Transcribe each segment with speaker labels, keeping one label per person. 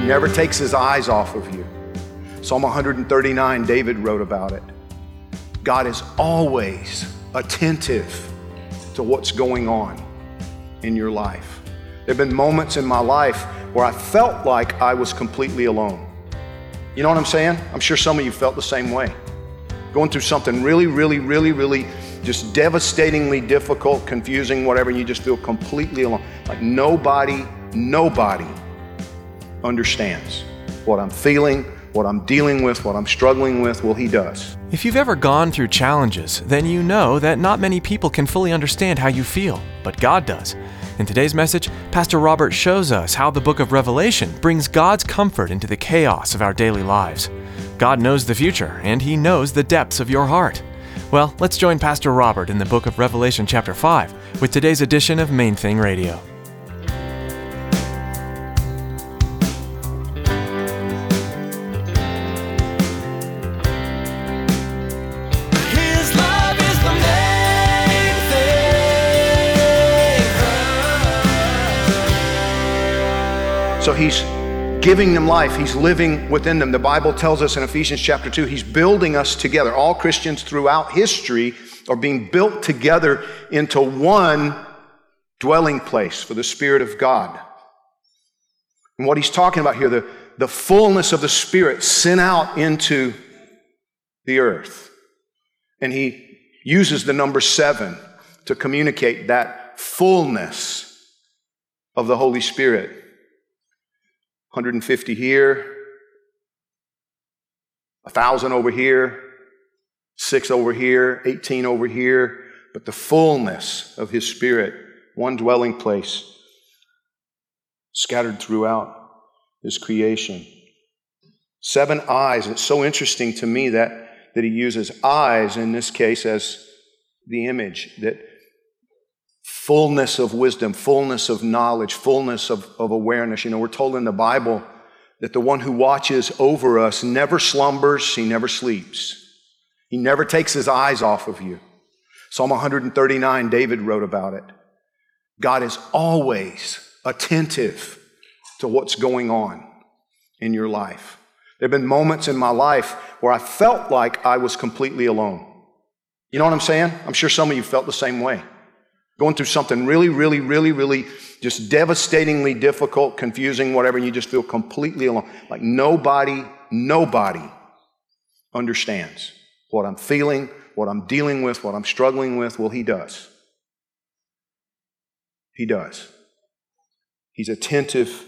Speaker 1: He never takes his eyes off of you. Psalm 139, David wrote about it. God is always attentive to what's going on in your life. There have been moments in my life where I felt like I was completely alone. You know what I'm saying? I'm sure some of you felt the same way. Going through something really, really, really, really just devastatingly difficult, confusing, whatever, and you just feel completely alone. Like nobody, nobody understands what I'm feeling, what I'm dealing with, what I'm struggling with. Well, He does.
Speaker 2: If you've ever gone through challenges, then you know that not many people can fully understand how you feel, but God does. In today's message, Pastor Robert shows us how the book of Revelation brings God's comfort into the chaos of our daily lives. God knows the future, and He knows the depths of your heart. Well, let's join Pastor Robert in the book of Revelation, chapter 5, with today's edition of Main Thing Radio.
Speaker 1: So He's giving them life, He's living within them. The Bible tells us in Ephesians chapter 2, He's building us together. All Christians throughout history are being built together into one dwelling place for the Spirit of God. And what He's talking about here, the, the fullness of the Spirit sent out into the earth. And He uses the number seven to communicate that fullness of the Holy Spirit. 150 here, a thousand over here, six over here, 18 over here, but the fullness of His Spirit, one dwelling place, scattered throughout His creation. Seven eyes. It's so interesting to me that, that He uses eyes in this case as the image, that fullness of wisdom, fullness of knowledge, fullness of, of awareness. You know, we're told in the Bible that the one who watches over us never slumbers, he never sleeps. He never takes his eyes off of you. Psalm 139, David wrote about it. God is always attentive to what's going on in your life. There have been moments in my life where I felt like I was completely alone. You know what I'm saying? I'm sure some of you felt the same way going through something really, really, really, really just devastatingly difficult, confusing, whatever, and you just feel completely alone. Like nobody, nobody understands what I'm feeling, what I'm dealing with, what I'm struggling with. Well, He does. He does. He's attentive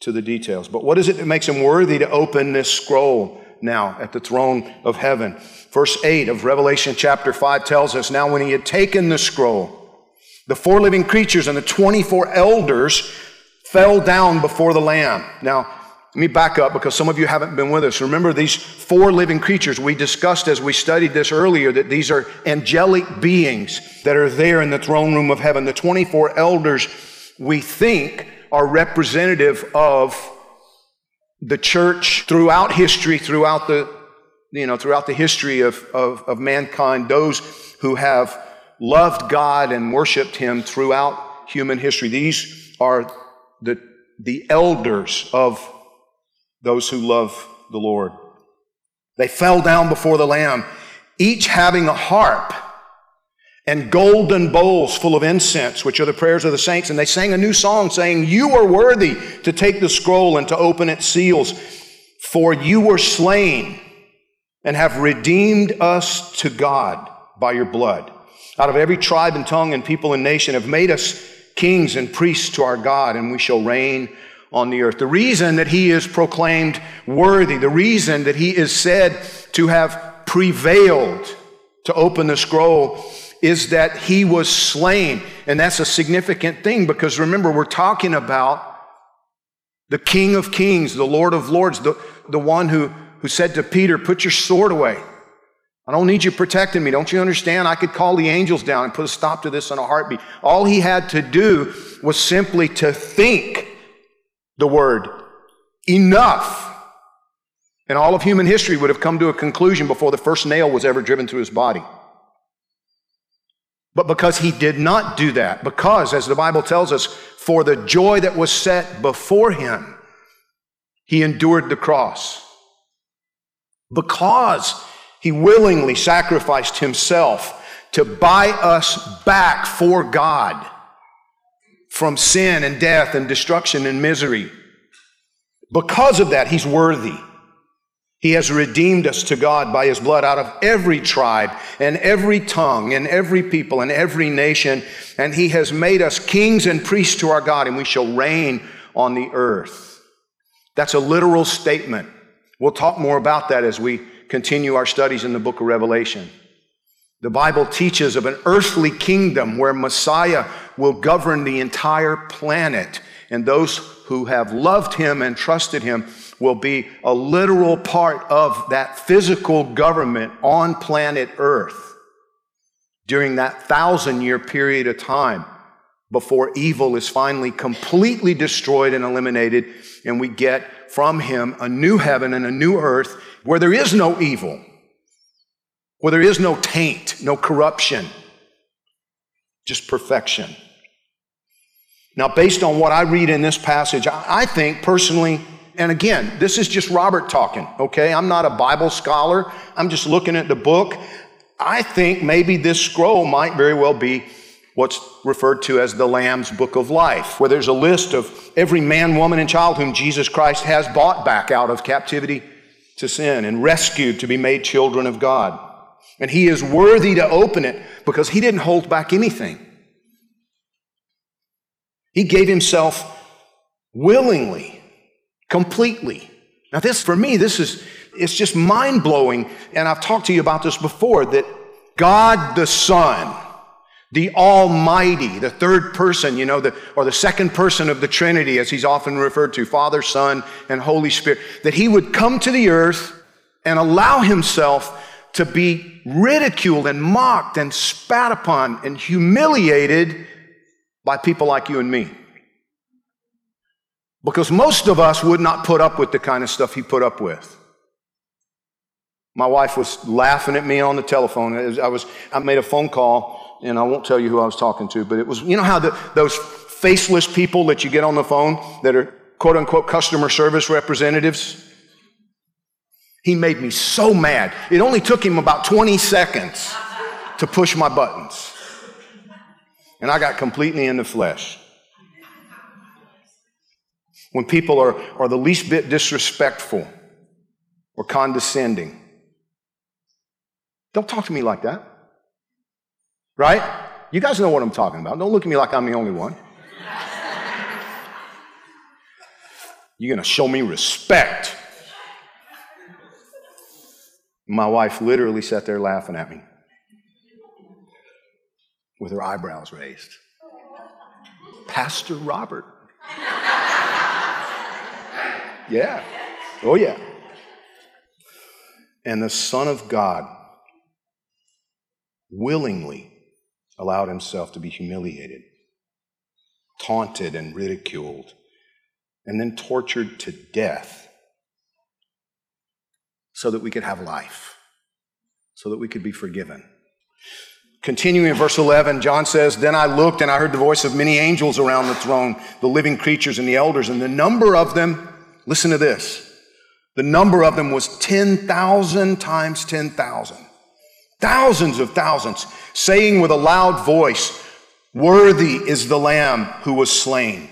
Speaker 1: to the details. But what is it that makes Him worthy to open this scroll now at the throne of heaven? Verse 8 of Revelation chapter 5 tells us now when He had taken the scroll, the four living creatures and the 24 elders fell down before the Lamb. Now, let me back up because some of you haven't been with us. Remember these four living creatures. We discussed as we studied this earlier that these are angelic beings that are there in the throne room of heaven. The 24 elders, we think, are representative of the church throughout history, throughout the, you know, throughout the history of, of, of mankind, those who have loved God and worshiped Him throughout human history. These are the, the elders of those who love the Lord. They fell down before the Lamb, each having a harp and golden bowls full of incense, which are the prayers of the saints. And they sang a new song saying, You are worthy to take the scroll and to open its seals, for you were slain and have redeemed us to God by your blood. Out of every tribe and tongue and people and nation have made us kings and priests to our God, and we shall reign on the earth. The reason that he is proclaimed worthy, the reason that he is said to have prevailed to open the scroll is that he was slain. And that's a significant thing because remember, we're talking about the King of Kings, the Lord of Lords, the, the one who, who said to Peter, Put your sword away. I don't need you protecting me. Don't you understand? I could call the angels down and put a stop to this in a heartbeat. All he had to do was simply to think the word enough. And all of human history would have come to a conclusion before the first nail was ever driven through his body. But because he did not do that, because, as the Bible tells us, for the joy that was set before him, he endured the cross. Because he willingly sacrificed himself to buy us back for God from sin and death and destruction and misery. Because of that, he's worthy. He has redeemed us to God by his blood out of every tribe and every tongue and every people and every nation. And he has made us kings and priests to our God, and we shall reign on the earth. That's a literal statement. We'll talk more about that as we continue our studies in the book of Revelation. The Bible teaches of an earthly kingdom where Messiah will govern the entire planet, and those who have loved him and trusted him will be a literal part of that physical government on planet Earth during that thousand year period of time before evil is finally completely destroyed and eliminated, and we get from him a new heaven and a new earth where there is no evil, where there is no taint, no corruption, just perfection. Now, based on what I read in this passage, I think personally, and again, this is just Robert talking, okay? I'm not a Bible scholar. I'm just looking at the book. I think maybe this scroll might very well be what's referred to as the Lamb's Book of Life, where there's a list of every man, woman, and child whom Jesus Christ has bought back out of captivity to sin and rescued to be made children of God. And he is worthy to open it because he didn't hold back anything. He gave himself willingly completely. Now, this, for me, this is, it's just mind blowing. And I've talked to you about this before that God the Son, the Almighty, the third person, you know, the, or the second person of the Trinity, as he's often referred to, Father, Son, and Holy Spirit, that he would come to the earth and allow himself to be ridiculed and mocked and spat upon and humiliated by people like you and me. Because most of us would not put up with the kind of stuff he put up with. My wife was laughing at me on the telephone. I was, I made a phone call, and I won't tell you who I was talking to, but it was, you know how the, those faceless people that you get on the phone that are quote unquote customer service representatives? He made me so mad. It only took him about 20 seconds to push my buttons. And I got completely in the flesh. When people are, are the least bit disrespectful or condescending. Don't talk to me like that. Right? You guys know what I'm talking about. Don't look at me like I'm the only one. You're going to show me respect. My wife literally sat there laughing at me with her eyebrows raised. Pastor Robert. Yeah. Oh, yeah. And the Son of God willingly allowed himself to be humiliated, taunted, and ridiculed, and then tortured to death so that we could have life, so that we could be forgiven. Continuing in verse 11, John says, Then I looked and I heard the voice of many angels around the throne, the living creatures and the elders, and the number of them Listen to this. The number of them was 10,000 times 10,000. Thousands of thousands, saying with a loud voice, Worthy is the Lamb who was slain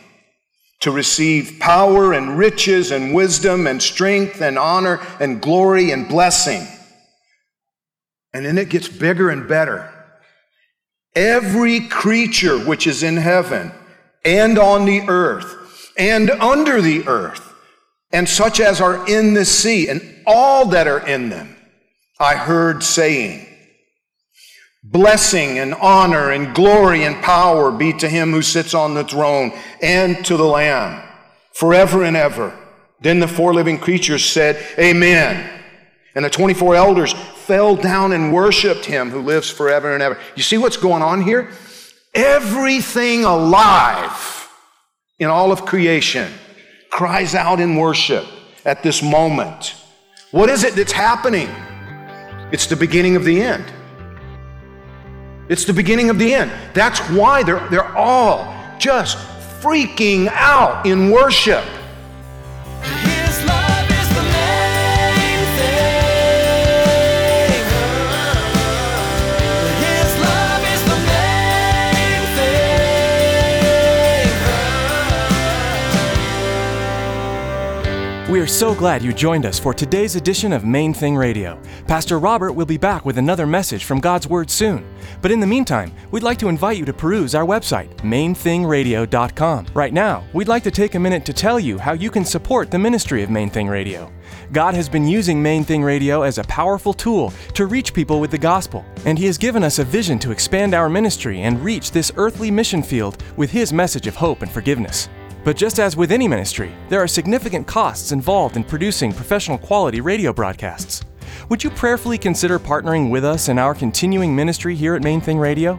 Speaker 1: to receive power and riches and wisdom and strength and honor and glory and blessing. And then it gets bigger and better. Every creature which is in heaven and on the earth, and under the earth, and such as are in the sea, and all that are in them, I heard saying, Blessing and honor and glory and power be to him who sits on the throne and to the Lamb forever and ever. Then the four living creatures said, Amen. And the 24 elders fell down and worshiped him who lives forever and ever. You see what's going on here? Everything alive in all of creation cries out in worship at this moment. What is it that's happening? It's the beginning of the end. It's the beginning of the end. That's why they're, they're all just freaking out in worship.
Speaker 3: Thing.
Speaker 2: We are so glad you joined us for today's edition of Main Thing Radio. Pastor Robert will be back with another message from God's Word soon. But in the meantime, we'd like to invite you to peruse our website, mainthingradio.com. Right now, we'd like to take a minute to tell you how you can support the ministry of Main Thing Radio. God has been using Main Thing Radio as a powerful tool to reach people with the gospel, and He has given us a vision to expand our ministry and reach this earthly mission field with His message of hope and forgiveness. But just as with any ministry, there are significant costs involved in producing professional quality radio broadcasts. Would you prayerfully consider partnering with us in our continuing ministry here at Main Thing Radio?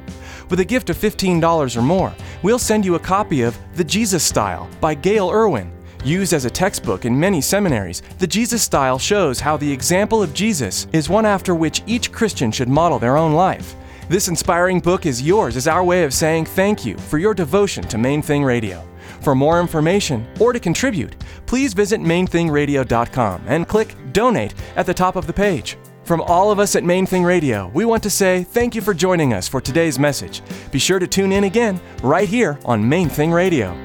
Speaker 2: With a gift of $15 or more, we'll send you a copy of The Jesus Style by Gayle Erwin. Used as a textbook in many seminaries, the Jesus Style shows how the example of Jesus is one after which each Christian should model their own life. This inspiring book is yours as our way of saying thank you for your devotion to Main Thing Radio. For more information or to contribute, please visit mainthingradio.com and click Donate at the top of the page. From all of us at Main Thing Radio, we want to say thank you for joining us for today's message. Be sure to tune in again right here on Main Thing Radio.